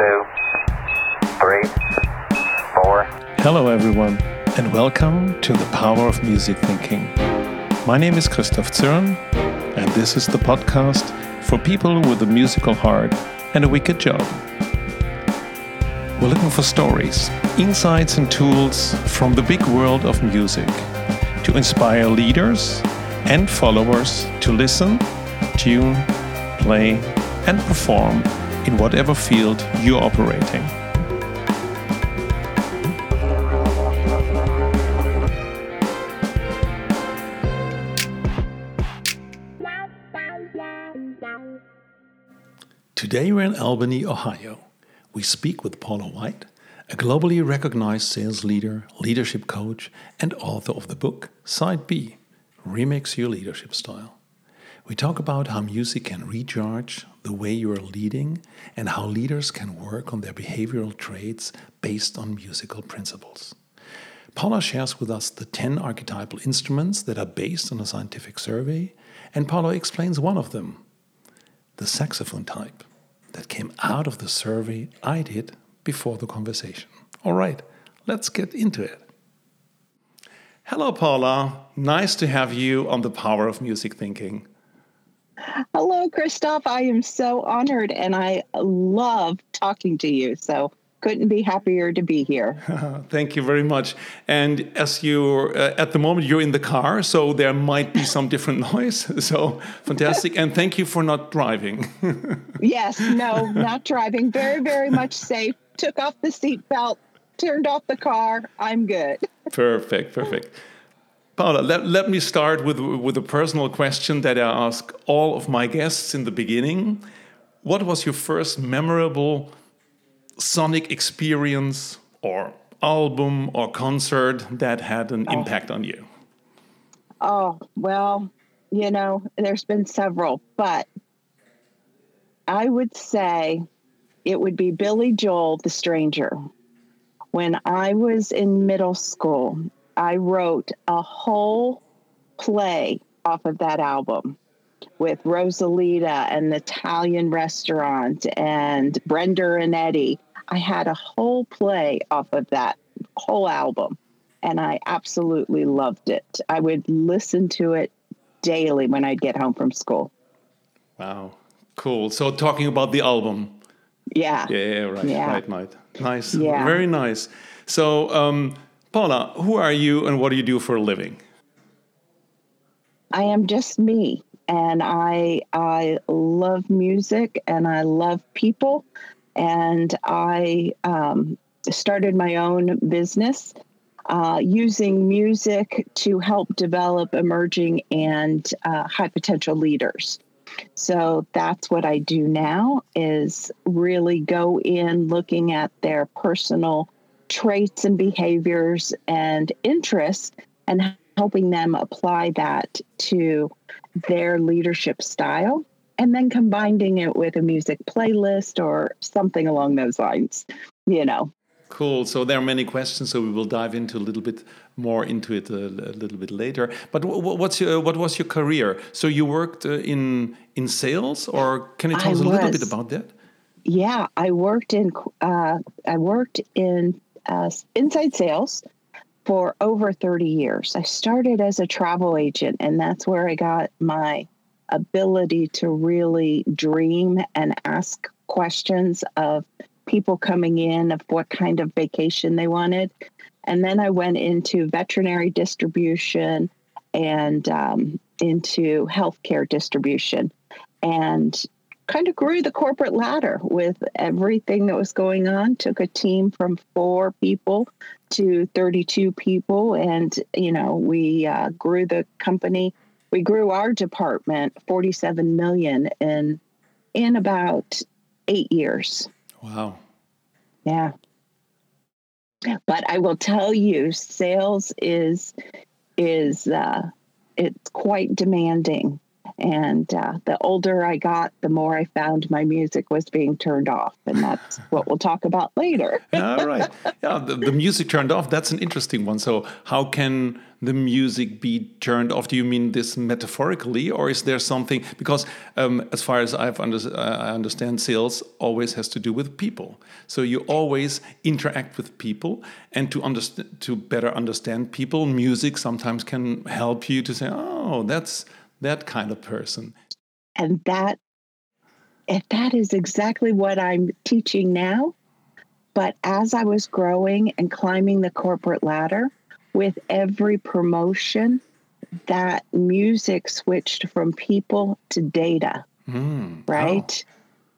two, three, four. Hello, everyone, and welcome to the Power of Music Thinking. My name is Christoph Zürn, and this is the podcast for people with a musical heart and a wicked job. We're looking for stories, insights, and tools from the big world of music to inspire leaders and followers to listen, tune, play, and perform in whatever field you're operating. Today we're in Albany, Ohio. We speak with Paula White, a globally recognized sales leader, leadership coach, and author of the book Side B Remix Your Leadership Style. We talk about how music can recharge the way you are leading and how leaders can work on their behavioral traits based on musical principles. Paula shares with us the 10 archetypal instruments that are based on a scientific survey, and Paula explains one of them the saxophone type that came out of the survey I did before the conversation. All right, let's get into it. Hello, Paula. Nice to have you on the Power of Music Thinking. Hello, Christoph. I am so honored and I love talking to you. So couldn't be happier to be here. Thank you very much. And as you uh, at the moment you're in the car, so there might be some different noise. So fantastic, and thank you for not driving. yes, no, not driving. Very, very much safe. Took off the seatbelt, turned off the car. I'm good. perfect, perfect. Paula, let, let me start with, with a personal question that I ask all of my guests in the beginning. What was your first memorable sonic experience or album or concert that had an oh. impact on you? Oh, well, you know, there's been several, but I would say it would be Billy Joel, The Stranger. When I was in middle school, I wrote a whole play off of that album with Rosalita and the Italian restaurant and Brenda and Eddie. I had a whole play off of that whole album and I absolutely loved it. I would listen to it daily when I'd get home from school. Wow. Cool. So talking about the album. Yeah. Yeah, right. Yeah. Right, right. Nice. Yeah. Very nice. So um Paula, who are you and what do you do for a living? I am just me and I I love music and I love people and I um, started my own business uh, using music to help develop emerging and uh, high potential leaders. So that's what I do now is really go in looking at their personal traits and behaviors and interests and helping them apply that to their leadership style and then combining it with a music playlist or something along those lines, you know. Cool. So there are many questions, so we will dive into a little bit more into it a, a little bit later. But what's your, what was your career? So you worked uh, in in sales, or can you tell I us a was. little bit about that? Yeah, I worked in uh, I worked in uh, inside sales for over 30 years. I started as a travel agent, and that's where I got my ability to really dream and ask questions of people coming in of what kind of vacation they wanted. And then I went into veterinary distribution and um, into healthcare distribution. And kind of grew the corporate ladder with everything that was going on. Took a team from four people to 32 people, and you know we uh, grew the company. We grew our department 47 million in in about eight years. Wow. Yeah. But I will tell you, sales is is uh, it's quite demanding And uh, the older I got, the more I found my music was being turned off. And that's what we'll talk about later. All right. Yeah, the, the music turned off. That's an interesting one. So, how can the music be turned off? Do you mean this metaphorically, or is there something? Because, um, as far as I've under, uh, I understand, sales always has to do with people. So you always interact with people, and to understand, to better understand people, music sometimes can help you to say, "Oh, that's that kind of person." And that, if that is exactly what I'm teaching now. But as I was growing and climbing the corporate ladder, with every promotion, that music switched from people to data, mm, right? Oh.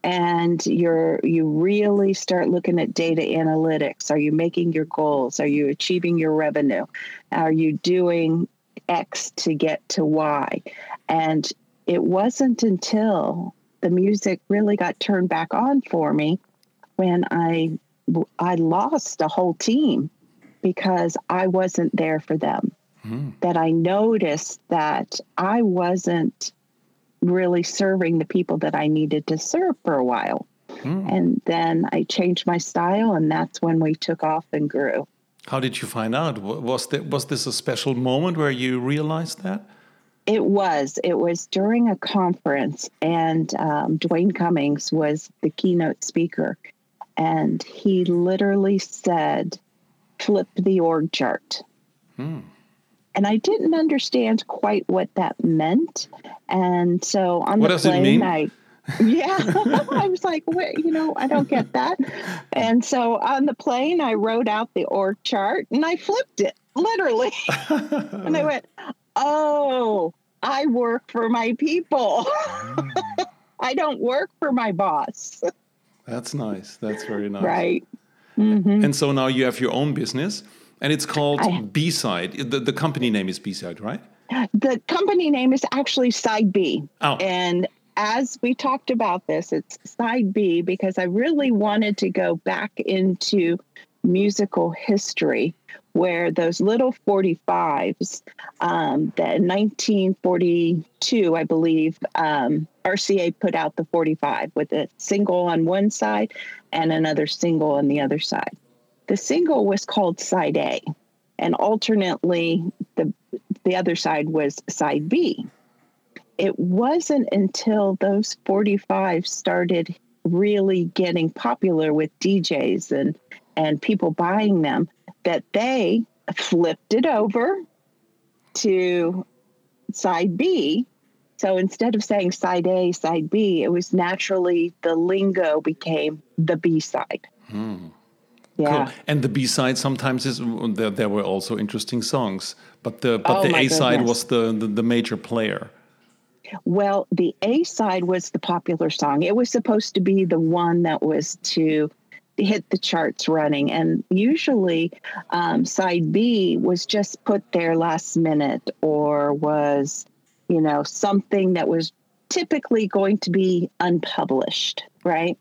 And you're you really start looking at data analytics. Are you making your goals? Are you achieving your revenue? Are you doing X to get to Y? And it wasn't until the music really got turned back on for me when I I lost a whole team because I wasn't there for them. Mm. That I noticed that I wasn't really serving the people that I needed to serve for a while. Mm. And then I changed my style, and that's when we took off and grew. How did you find out? Was there, was this a special moment where you realized that? It was. It was during a conference, and um, Dwayne Cummings was the keynote speaker. And he literally said, flip the org chart. Hmm. And I didn't understand quite what that meant. And so on what the plane. I yeah, I was like, wait, you know, I don't get that. And so on the plane, I wrote out the org chart and I flipped it literally. and I went, oh, I work for my people. Hmm. I don't work for my boss. That's nice. That's very nice. Right. Mm-hmm. And so now you have your own business, and it's called B Side. The, the company name is B Side, right? The company name is actually Side B. Oh. And as we talked about this, it's Side B because I really wanted to go back into musical history where those little 45s um, that in 1942 i believe um, rca put out the 45 with a single on one side and another single on the other side. The single was called side a and alternately the the other side was side b it wasn't until those 45 started really getting popular with djs and and people buying them that they flipped it over to side B. So instead of saying side A, side B, it was naturally the lingo became the B side. Hmm. Yeah. Cool. And the B side sometimes is there, there were also interesting songs, but the but oh the A side was the, the, the major player. Well, the A side was the popular song. It was supposed to be the one that was to hit the charts running. And usually, um, side B was just put there last minute or was, you know, something that was typically going to be unpublished, right?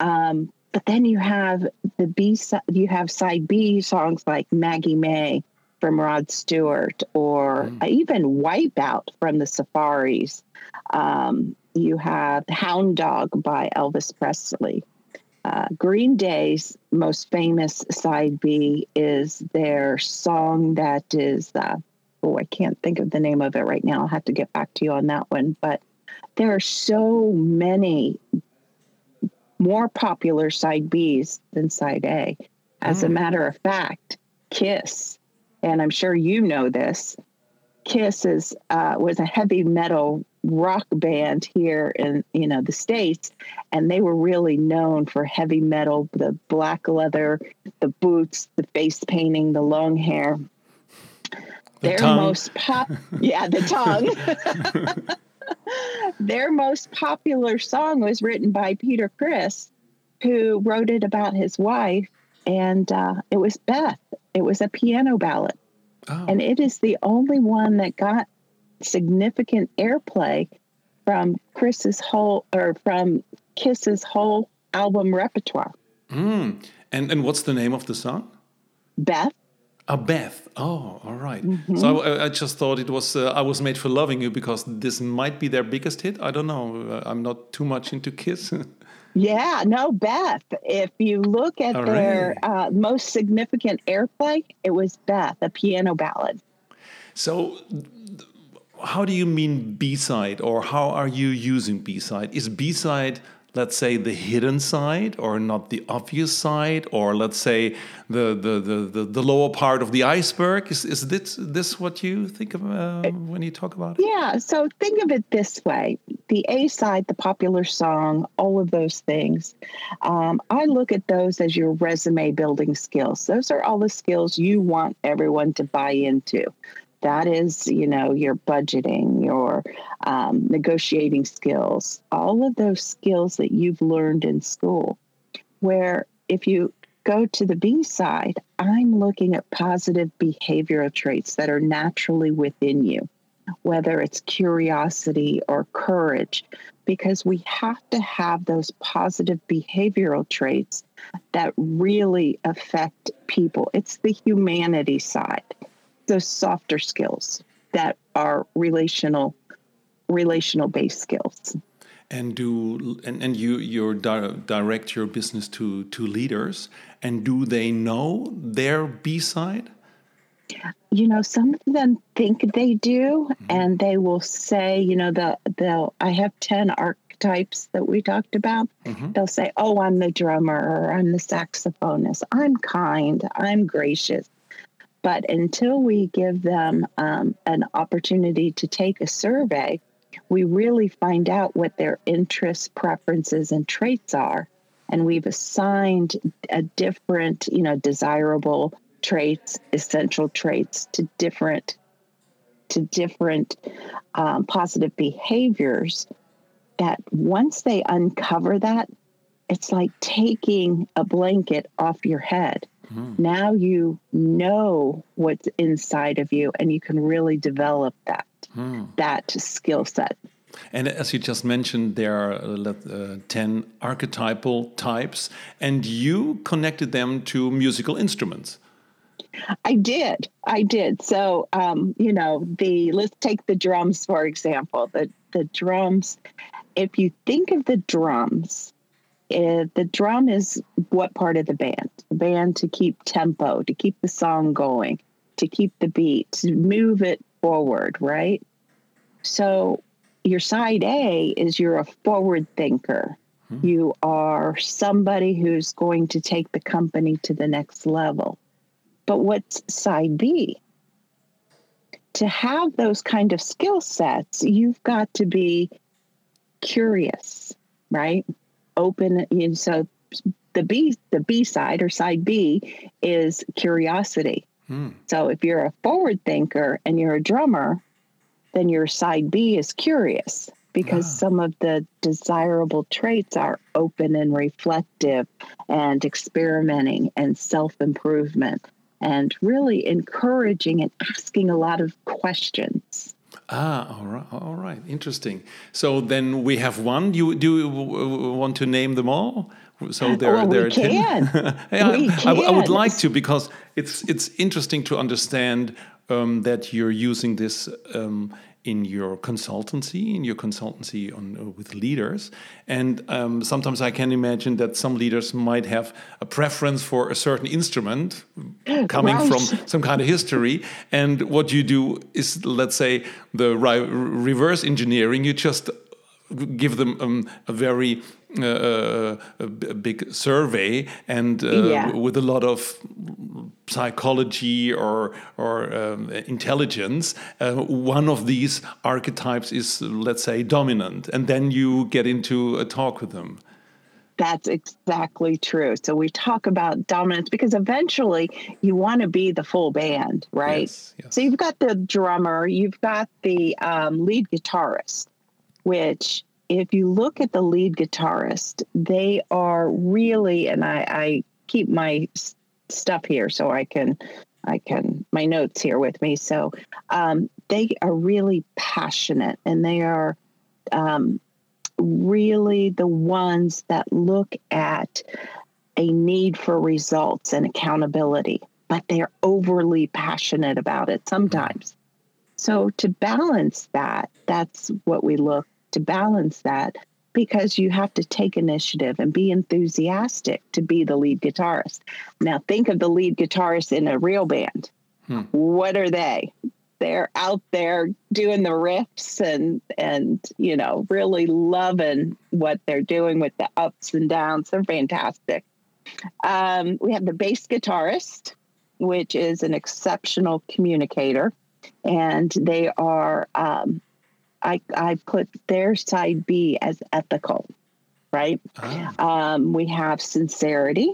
Um, but then you have the B side, you have side B songs like Maggie May from Rod Stewart or mm. even Wipeout from the Surfaris. Um, you have Hound Dog by Elvis Presley. Uh, Green Day's most famous side B is their song that is, uh, oh, I can't think of the name of it right now. I'll have to get back to you on that one. But there are so many more popular side Bs than side A. As mm. a matter of fact, Kiss, and I'm sure you know this, Kiss is uh, was a heavy metal rock band here in you know the states and they were really known for heavy metal the black leather the boots the face painting the long hair the their tongue. most pop yeah the tongue their most popular song was written by peter Criss, who wrote it about his wife and uh, it was beth it was a piano ballad oh. and it is the only one that got significant airplay from Criss's whole or from Kiss's whole album repertoire. Mm. And and what's the name of the song? Beth. A Beth. Oh, all right. So I, I just thought it was uh, I was made for loving you because this might be their biggest hit. I don't know. Uh, I'm not too much into Kiss. Yeah, no, Beth. If you look at All their right. uh, most significant airplay, it was Beth, a piano ballad. so, how do you mean B side, or how are you using B side? Is B side, let's say, the hidden side, or not the obvious side, or let's say the the the, the, the lower part of the iceberg? Is is this this what you think of uh, when you talk about it? Yeah, so think of it this way the A side, the popular song, all of those things. Um, I look at those as your resume building skills. Those are all the skills you want everyone to buy into. That is, you know, your budgeting, your um, negotiating skills, all of those skills that you've learned in school. Where if you go to the B side, I'm looking at positive behavioral traits that are naturally within you whether it's curiosity or courage, because we have to have those positive behavioral traits that really affect people. It's the humanity side, those softer skills that are relational relational based skills. and do and, and you you di direct your business to to leaders and do they know their b side you know some of them think they do mm-hmm. and they will say you know the they'll i have 10 archetypes that we talked about. Mm-hmm. They'll say oh i'm the drummer or i'm the saxophonist i'm kind i'm gracious but until we give them um, an opportunity to take a survey we really find out what their interests preferences and traits are. And we've assigned a different you know desirable traits essential traits to different to different um, positive behaviors that once they uncover that it's like taking a blanket off your head now you know what's inside of you and you can really develop that that skill set and as you just mentioned there are uh, uh, 10 archetypal types and you connected them to musical instruments I did. I did. So, um, you know, the let's take the drums for example. The the drums. If you think of the drums, uh, the drum is what part of the band? The band to keep tempo, to keep the song going, to keep the beat, to move it forward, right? So, your side A is you're a forward thinker. You are somebody who's going to take the company to the next level. But what's side B? To have those kind of skill sets, you've got to be curious, right? Open. You know, so the B, the B side or side B is curiosity. Hmm. So if you're a forward thinker and you're a drummer, then your side B is curious because ah. some of the desirable traits are open and reflective and experimenting and self improvement and really encouraging and asking a lot of questions. Ah all right all right interesting so then we have one you do you want to name them all so there, Well, we there are 10. can. Yeah, We I, I would like to because it's it's interesting to understand um, that you're using this um, in your consultancy, in your consultancy on uh, with leaders, and um, sometimes I can imagine that some leaders might have a preference for a certain instrument coming Right. from some kind of history, and what you do is, let's say, the ri- reverse engineering. You just give them um, a very uh, uh, a big survey and uh, Yeah. with a lot of psychology or or um, intelligence uh, one of these archetypes is let's say dominant and then you get into a talk with them That's exactly true. So we talk about dominance because eventually you want to be the full band, right? Yes, yes. So you've got the drummer, you've got the um, lead guitarist, which if you look at the lead guitarist, they are really, and I, I keep my stuff here so I can, I can, my notes here with me. So um, they are really passionate and they are um, really the ones that look at a need for results and accountability. but they're overly passionate about it sometimes. So to balance that, that's what we look to balance that because you have to take initiative and be enthusiastic to be the lead guitarist. Now think of the lead guitarist in a real band. Hmm. What are they? They're out there doing the riffs and and you know really loving what they're doing with the ups and downs. They're fantastic. Um, we have the bass guitarist, which is an exceptional communicator, and they are. Um, I I put their side B as ethical, right? Ah. Um, we have sincerity,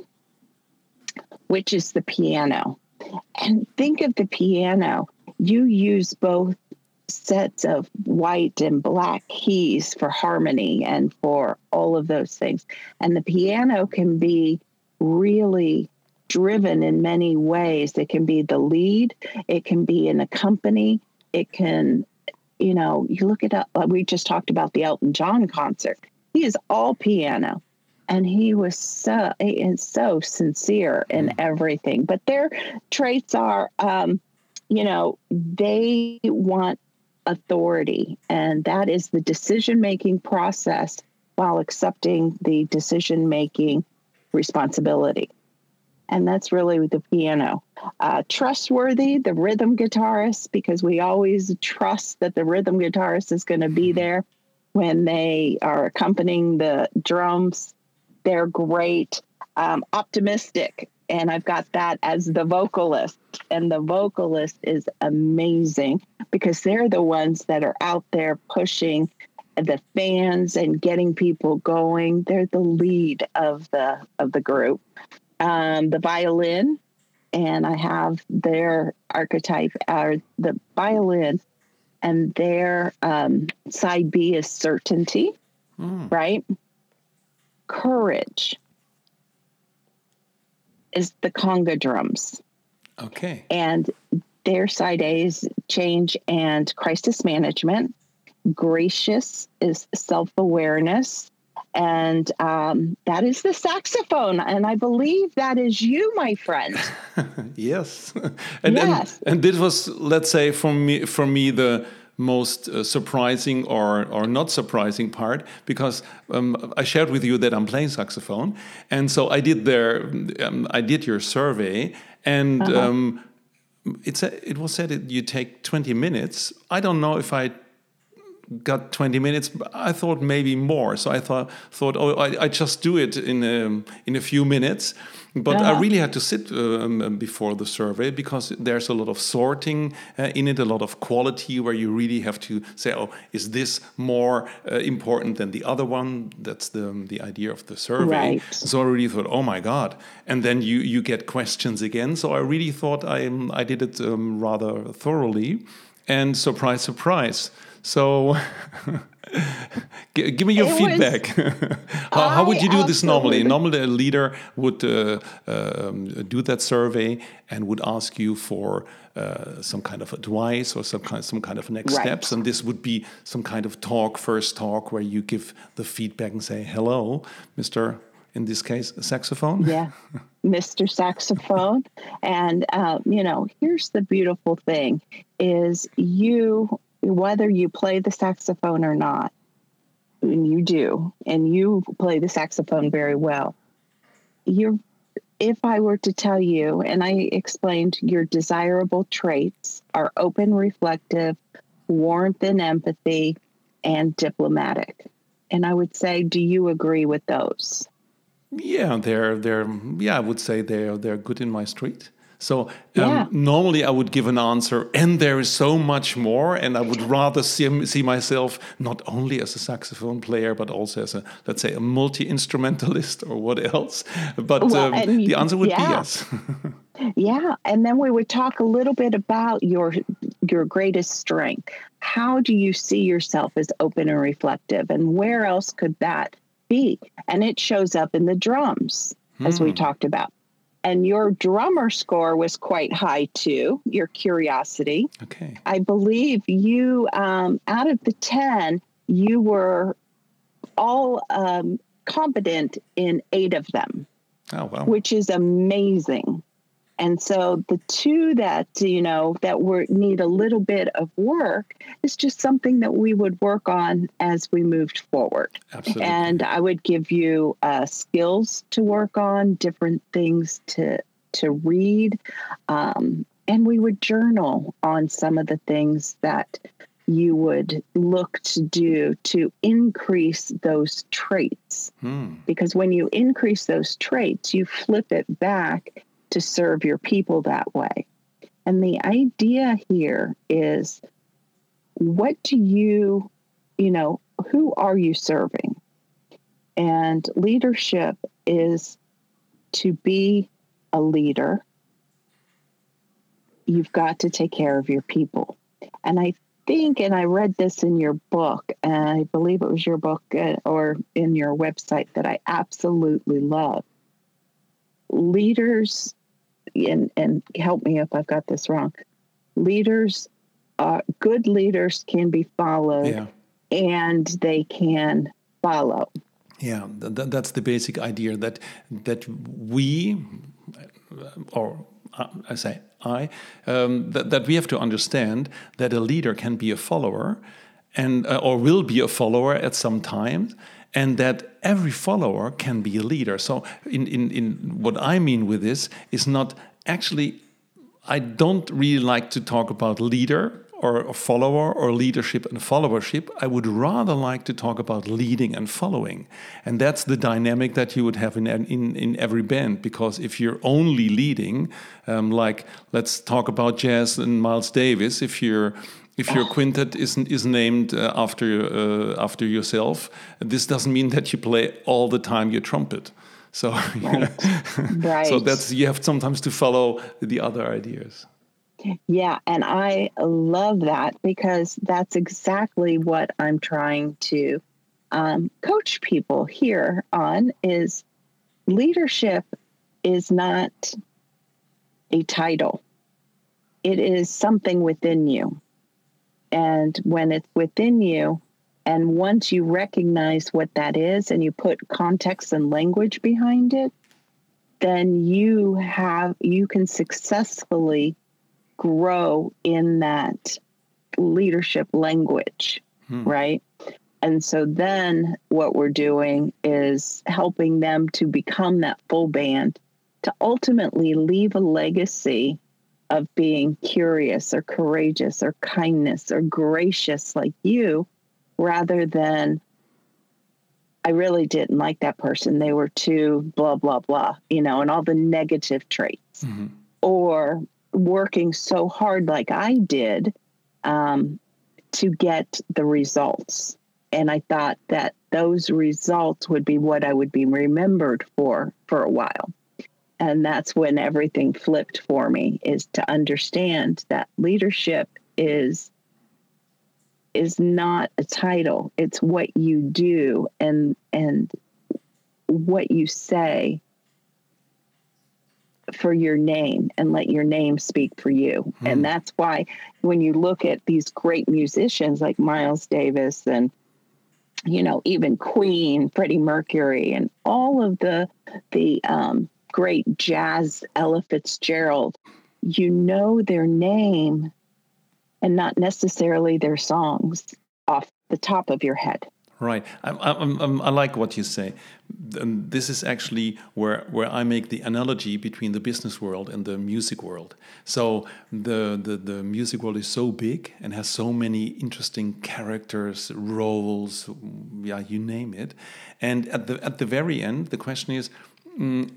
which is the piano, and think of the piano. You use both sets of white and black keys for harmony and for all of those things. And the piano can be really driven in many ways. It can be the lead, it can be in a company, it can, you know, you look at, uh, we just talked about the Elton John concert. He is all piano. And he was so and so sincere in mm. everything. But their traits are, um, you know, they want authority, and that is the decision making process while accepting the decision making responsibility. And that's really the piano. Uh, trustworthy, the rhythm guitarist, because we always trust that the rhythm guitarist is going to be mm-hmm. there when they are accompanying the drums. They're great. Um, optimistic, and I've got that as the vocalist. And the vocalist is amazing because they're the ones that are out there pushing the fans and getting people going. They're the lead of the of the group. Um, the violin, and I have their archetype, are the violin, and their um, side B is certainty, mm. right? Courage is the conga drums. Okay. And their side A is change and crisis management gracious is self awareness. And um, that is the saxophone. And I believe that is you, my friend. yes. and, yes. And, and this was, let's say, for me, for me the most uh, surprising or, or not surprising part because um, I shared with you that I'm playing saxophone. And so I did their, um, I did your survey and uh -huh. um, it's a, it was said that you take 20 minutes. I don't know if I got 20 minutes i thought maybe more. So i thought thought oh i, I just do it in a, um, in a few minutes. But yeah. i really had to sit um, um, before the survey because there's a lot of sorting uh, in it a lot of quality where you really have to say oh is this more uh, important than the other one? That's the the idea of the survey. Right. so i really thought oh my god. And then you you get questions again. So i really thought i i did it um, rather thoroughly. And surprise surprise so, give me your it feedback. how, how, would you do this normally? Normally, a leader would uh, um, do that survey and would ask you for uh, some kind of advice or some kind, some kind of next right. steps. And this would be some kind of talk, first talk, where you give the feedback and say, "Hello, Mister." In this case, saxophone. Yeah, Mr. Saxophone. And uh, you know, here's the beautiful thing: is you whether you play the saxophone or not, and you do, and you play the saxophone very well, you're if I were to tell you, and I explained your desirable traits are open, reflective, warmth and empathy, and diplomatic. And I would say, do you agree with those? Yeah, they're they're yeah, I would say they're they're good in my street. So um, yeah. normally I would give an answer, and there is so much more, and I would rather see, see myself not only as a saxophone player, but also as a let's say a multi instrumentalist or what else. But well, um, the answer would yeah. be yes. yeah, and then we would talk a little bit about your your greatest strength. How do you see yourself as open and reflective, and where else could that be? And it shows up in the drums, as we hmm. talked about and your drummer score was quite high too your curiosity. Okay. I believe you um, out of the 10 you were all um, competent in eight of them. Oh wow. Which is amazing And so the two that you know that we need a little bit of work is just something that we would work on as we moved forward. Absolutely. And I would give you uh, skills to work on, different things to to read, um, and we would journal on some of the things that you would look to do to increase those traits. Hmm. Because when you increase those traits, you flip it back to serve your people that way. And the idea here is what do you, you know, who are you serving? And leadership is to be a leader. You've got to take care of your people. And I think, and I read this in your book, and I believe it was your book uh, or in your website that I absolutely love. Leaders, and, and help me if I've got this wrong, leaders, uh, good leaders can be followed Yeah. and they can follow. Yeah, th- th- that's the basic idea that that we, or uh, I say I, um, that, that we have to understand that a leader can be a follower, and uh, or will be a follower at some time, and that every follower can be a leader. So, in in in what I mean with this is not actually. I don't really like to talk about leader or a follower or leadership and followership. I would rather like to talk about leading and following. And that's the dynamic that you would have in, in, in every band. Because if you're only leading, um, like let's talk about jazz and Miles Davis, if you're if your quintet is is named uh, after uh, after yourself, this doesn't mean that you play all the time your trumpet. So, Right. so that's you have sometimes to follow the other ideas. Yeah, and I love that because that's exactly what I'm trying to um, coach people here on is leadership is not a title. It is something within you. And when it's within you, and once you recognize what that is and you put context and language behind it, then you have you can successfully grow in that leadership language, hmm. right? And so then what we're doing is helping them to become that full band to ultimately leave a legacy of being curious or courageous or kindness or gracious like you rather than I really didn't like that person. They were too blah, blah, blah, you know, and all the negative traits. Or working so hard like I did um, to get the results. And I thought that those results would be what I would be remembered for for a while. And that's when everything flipped for me is to understand that leadership is is not a title. It's what you do and and what you say for your name and let your name speak for you. And that's why when you look at these great musicians like miles davis and you know even queen freddie mercury and all of the the um, great jazz ella fitzgerald you know their name and not necessarily their songs off the top of your head. Right. I, I, I, like what you say. And this is actually where, where I make the analogy between the business world and the music world. So the, the, the music world is so big and has so many interesting characters, roles, yeah, you name it. And at the, at the very end, the question is, mm,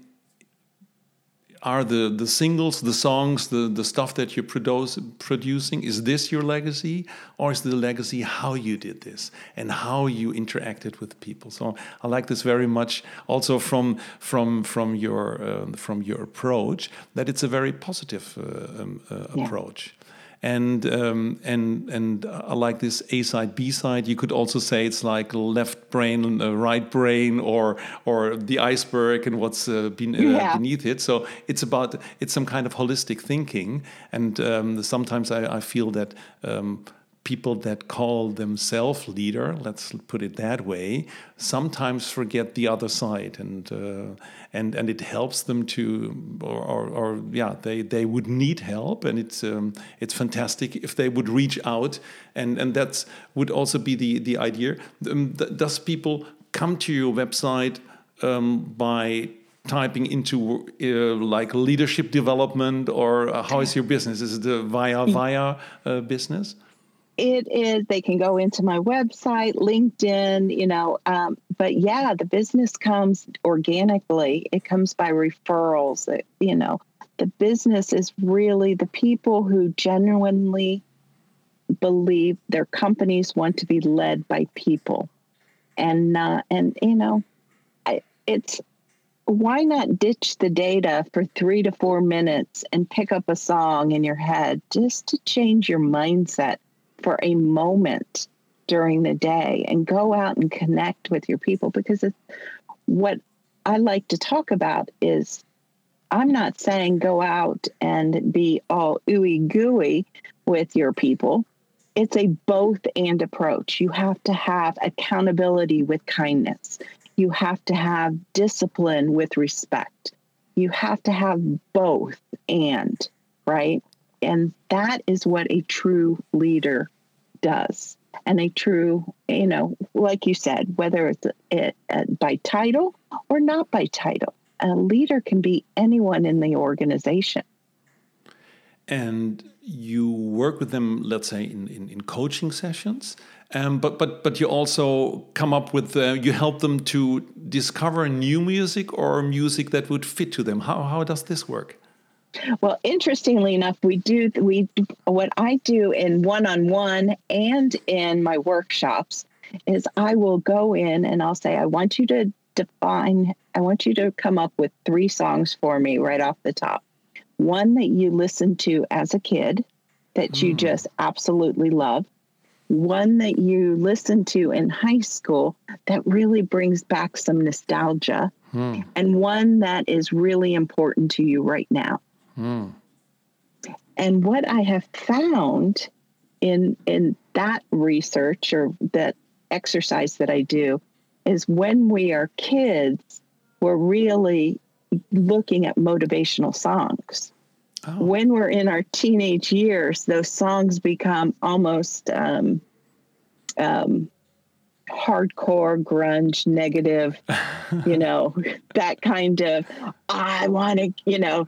are the, the singles, the songs, the, the stuff that you're produce, producing, is this your legacy? Or is the legacy how you did this and how you interacted with people? So I like this very much also from, from, from, your, uh, from your approach, that it's a very positive uh, um, uh, Yeah. approach. And um, and and I like this A side B side. You could also say it's like left brain, uh, right brain, or or the iceberg and what's uh, been, uh, Yeah. beneath it. So it's about it's some kind of holistic thinking. And um, sometimes I, I feel that um, people that call themselves leader, let's put it that way, sometimes forget the other side, and uh, and and it helps them to, or, or, or, yeah, they they would need help, and it's um, it's fantastic if they would reach out, and and that's would also be the the idea. Um, does people come to your website um, by typing into uh, like leadership development or uh, how is your business? Is it a via via uh, business it is they can go into my website linkedin you know um, but yeah the business comes organically. It comes by referrals. It, you know the business is really the people who genuinely believe their companies want to be led by people and not and you know I, it's why not ditch the data for three to four minutes and pick up a song in your head just to change your mindset for a moment during the day and go out and connect with your people because it's what I like to talk about is I'm not saying go out and be all ooey gooey with your people. It's a both and approach. You have to have accountability with kindness. You have to have discipline with respect. You have to have both and, right? And that is what a true leader does. And a true, you know, like you said, whether it's it, by title or not by title, a leader can be anyone in the organization. And you work with them, let's say, in, in, in coaching sessions, um, but but but you also come up with uh, you help them to discover new music or music that would fit to them. How how does this work? Well, interestingly enough, we do we what I do in one on one and in my workshops is I will go in and I'll say I want you to define I want you to come up with three songs for me right off the top. One that you listened to as a kid that mm. you hmm. just absolutely love one that you listened to in high school that really brings back some nostalgia, hmm. and one that is really important to you right now. Hmm. And what I have found in in that research or that exercise that I do is when we are kids, we're really looking at motivational songs. Oh. When we're in our teenage years, those songs become almost um, um, hardcore grunge negative you know that kind of i want to you know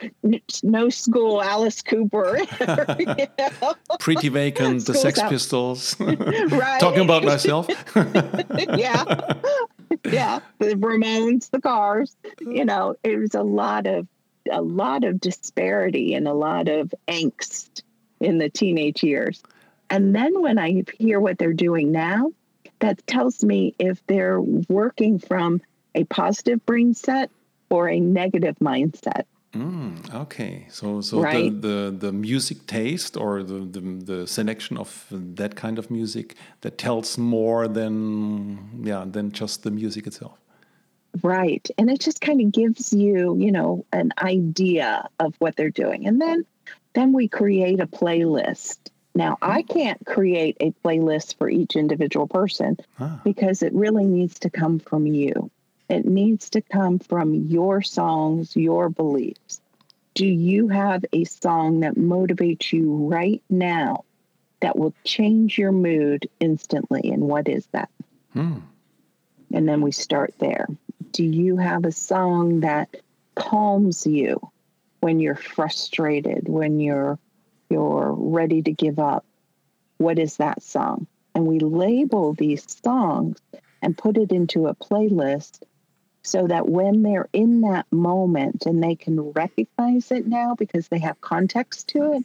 no school alice cooper you know? pretty vacant the sex out. pistols right talking about myself yeah yeah the ramones the cars you know it was a lot of a lot of disparity and a lot of angst in the teenage years. And then when I hear what they're doing now, that tells me if they're working from a positive brain set or a negative mindset. Mm, okay, so so right? the, the, the music taste or the, the, the selection of that kind of music that tells more than yeah than just the music itself. Right. And it just kind of gives you, you know, an idea of what they're doing. And then then we create a playlist. Now, I can't create a playlist for each individual person huh. because it really needs to come from you. It needs to come from your songs, your beliefs. Do you have a song that motivates you right now that will change your mood instantly? And what is that? Hmm. And then we start there. Do you have a song that calms you when you're frustrated, when you're you're ready to give up? What is that song? And we label these songs and put it into a playlist so that when they're in that moment and they can recognize it now because they have context to it,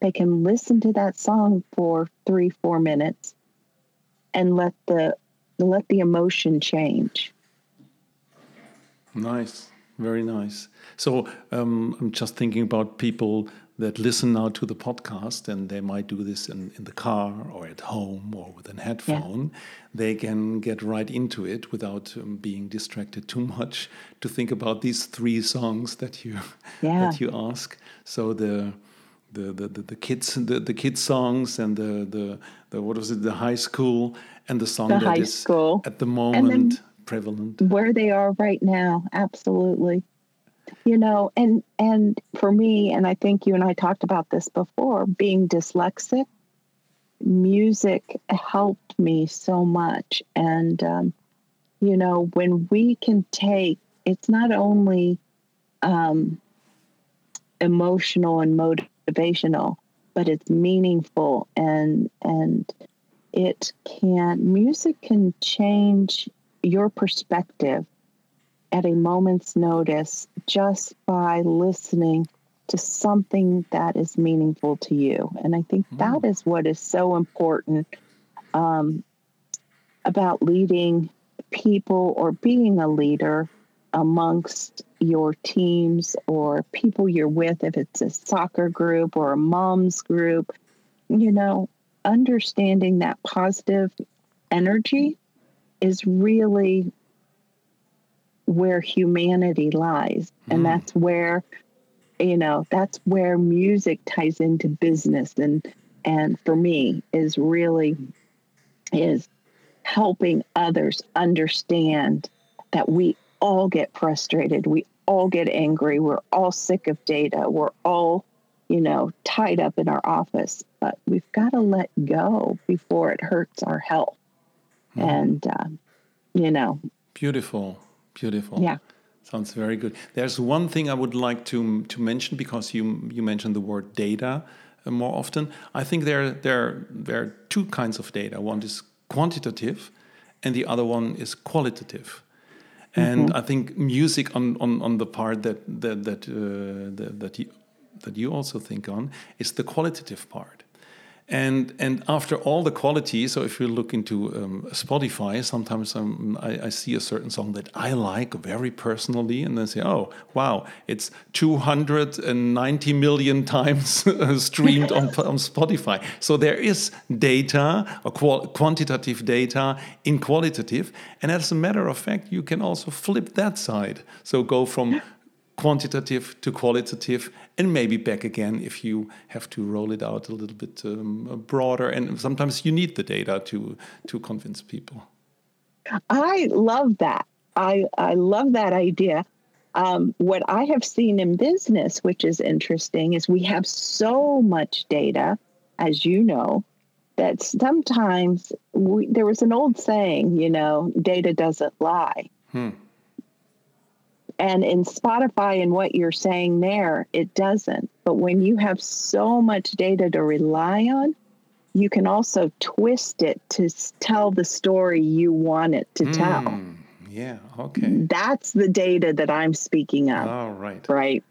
they can listen to that song for three, four minutes and let the let the emotion change. Nice, very nice. So um, I'm just thinking about people that listen now to the podcast and they might do this in, in the car or at home or with an headphone. Yeah. They can get right into it without um, being distracted too much to think about these three songs that you yeah. that you ask. So the the, the, the, the kids the, the kids songs and the, the the what was it the high school and the song The that is school. at the moment prevalent. where they are right now absolutely you know and and for me and i think you and i talked about this before being dyslexic music helped me so much. And um, you know when we can take it's not only um, emotional and motivational but it's meaningful and and it can music can change your perspective at a moment's notice just by listening to something that is meaningful to you. And I think that is what is so important um, about leading people or being a leader amongst your teams or people you're with, if it's a soccer group or a mom's group, you know, understanding that positive energy is really where humanity lies. And that's where, you know, that's where music ties into business. And and for me is really is helping others understand that we all get frustrated, we all get angry, we're all sick of data, we're all, you know, tied up in our office, but we've got to let go before it hurts our health. And um, you know, Beautiful, beautiful. Yeah. sounds very good. There's one thing I would like to to mention because you you mentioned the word data uh, more often. I think there there there are two kinds of data. One is quantitative, and the other one is qualitative. And I think music on, on, on the part that that that uh, that, that you that you also think on is the qualitative part. And and after all the quality, so if you look into um, Spotify, sometimes um, I, I see a certain song that I like very personally, and then say, "Oh, wow, it's 290 million times streamed on, on Spotify." So there is data, or qual- quantitative data, in qualitative, and as a matter of fact, you can also flip that side. So go from quantitative to qualitative and maybe back again if you have to roll it out a little bit um, broader and sometimes you need the data to to convince people I love that. I I love that idea. Um, what I have seen in business, which is interesting, is we have so much data, as you know, that sometimes we, there was an old saying, you know, data doesn't lie. And in Spotify and what you're saying there, it doesn't. But when you have so much data to rely on, you can also twist it to tell the story you want it to tell. Hmm, yeah okay That's the data that I'm speaking of, all right right?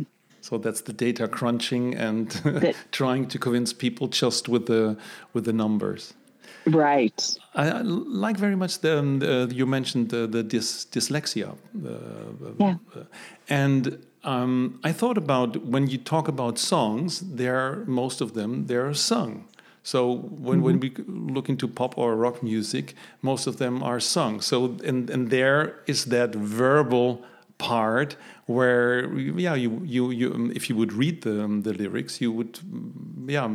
so that's the data crunching and trying to convince people just with the with the numbers Right. I, I like very much the, um, the you mentioned the, the dys, dyslexia uh, Yeah. And um, I thought about when you talk about songs, there most of them they are sung. So when, when we look into pop or rock music, most of them are sung. So and and there is that verbal part where yeah you you, you um, if you would read the um, the lyrics you would mm, yeah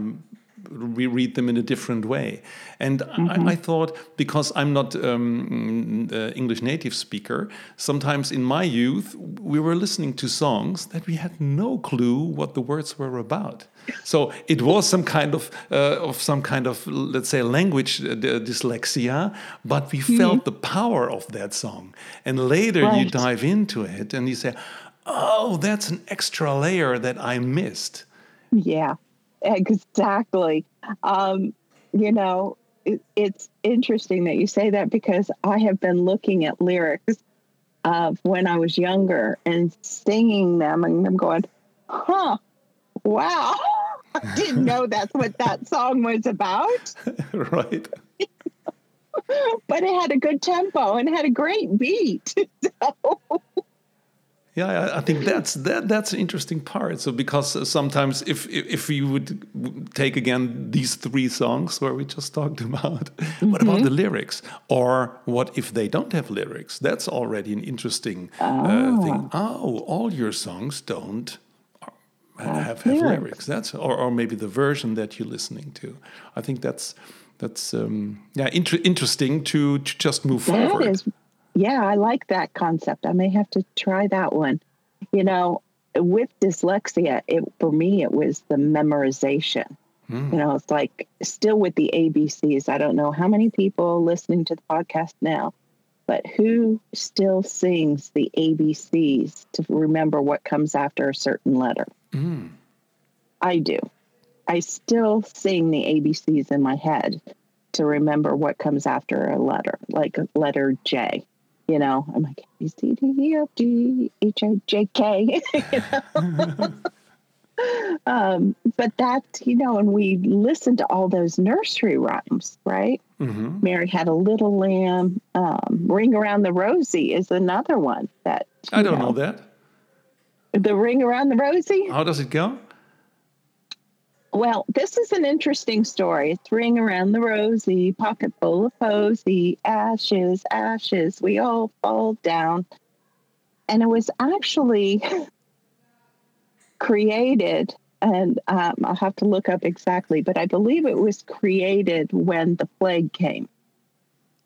we read them in a different way. And I, I thought, because I'm not um, uh, English native speaker, sometimes in my youth we were listening to songs that we had no clue what the words were about. So it was some kind of uh, of some kind of let's say language uh, dyslexia, but we felt the power of that song. And later you dive into it and you say, "Oh, that's an extra layer that I missed." Yeah, exactly. Um, you know, it, it's interesting that you say that because I have been looking at lyrics of when I was younger and singing them, and I'm going, huh, wow. I didn't know that's what that song was about, right. but it had a good tempo and had a great beat. So, Yeah, I- think that's that that's an interesting part. So because uh, sometimes if if you would take again these three songs where we just talked about, what about the lyrics? Or what if they don't have lyrics? That's already an interesting uh, thing. Oh, all your songs don't have, uh, have lyrics. lyrics. That's or, or maybe the version that you're listening to. I think that's that's um, yeah inter- interesting to, to just move That forward. Yeah, I like that concept. I may have to try that one. You know, with dyslexia, it for me it was the memorization. Hmm. You know, it's like still with the ABCs. I don't know how many people listening to the podcast now, but who still sings the ABCs to remember what comes after a certain letter? Mm. I do. I still sing the ABCs in my head to remember what comes after a letter, like letter J. You know, I'm like A B C D E F G H I J K. you know? um, but that you know, and we listen to all those nursery rhymes, right? hmm Mary had a little lamb. Um, Ring around the rosy is another one that I don't know that. The ring around the rosy. How does it go? Well, this is an interesting story. It's ring around the rosy, pocket full of posy, ashes, ashes, we all fall down. And it was actually created, and um, I'll have to look up exactly, but I believe it was created when the plague came.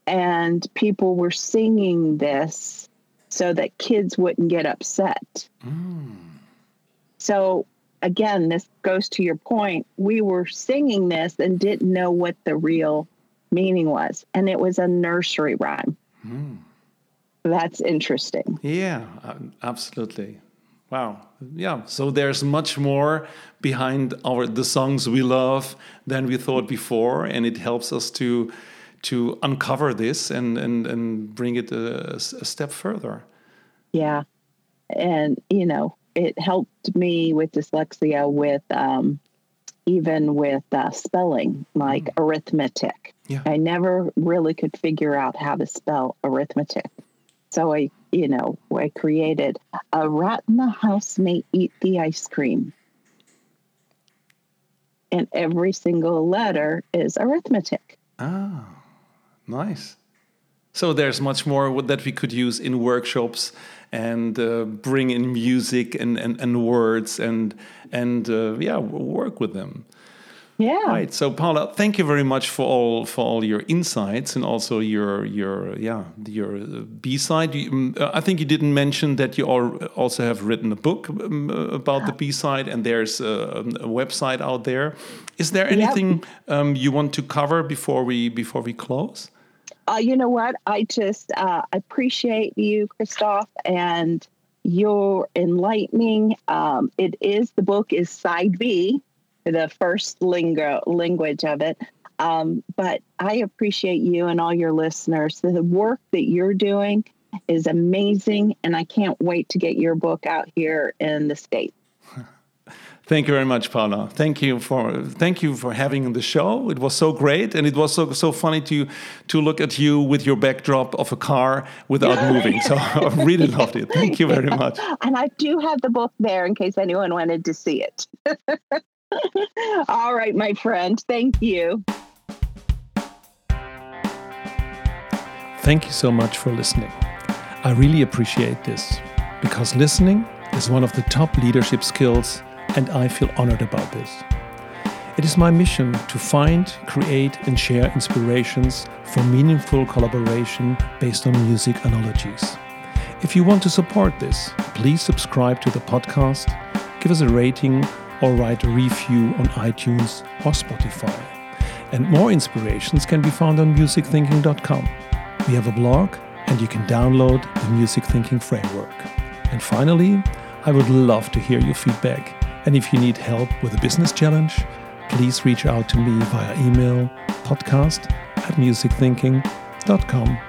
And people were singing this so that kids wouldn't get upset. So again, this goes to your point. We were singing this and didn't know what the real meaning was. And it was a nursery rhyme. That's interesting. Yeah, um, absolutely. Wow. Yeah. So there's much more behind our the songs we love than we thought before, and it helps us to to uncover this and and and bring it a, a step further. Yeah. And, you know, it helped me with dyslexia with um, even with uh, spelling, like arithmetic. Yeah. I never really could figure out how to spell arithmetic. So I, you know, I created a rat in the house may eat the ice cream. And every single letter is arithmetic. Ah, nice. So there's much more that we could use in workshops and uh, bring in music and, and, and words and and uh, yeah work with them. Yeah. Right. So Paula, thank you very much for all for all your insights and also your your yeah your B side. I think you didn't mention that you all also have written a book um, about the B side, and there's a, a, website out there. Is there anything um, you want to cover before we before we close? Uh, you know what? I just uh, appreciate you, Christoph, and your enlightening. Um, it is the book is side B, the first lingo language of it. Um, but I appreciate you and all your listeners. The work that you're doing is amazing, and I can't wait to get your book out here in the states. Thank you very much, Paula. Thank you for thank you for having the show. It was so great, and it was so so funny to to look at you with your backdrop of a car without moving. So I really loved it. Thank you very much. And I do have the book there in case anyone wanted to see it. All right, my friend. Thank you. Thank you so much for listening. I really appreciate this because listening is one of the top leadership skills, and I feel honored about this. It is my mission to find, create, and share inspirations for meaningful collaboration based on music analogies. If you want to support this, please subscribe to the podcast, give us a rating, or write a review on iTunes or Spotify. And more inspirations can be found on musicthinking.com. We have a blog, and you can download the Music Thinking Framework. And finally, I would love to hear your feedback. And if you need help with a business challenge, please reach out to me via email podcast at musicthinking.com.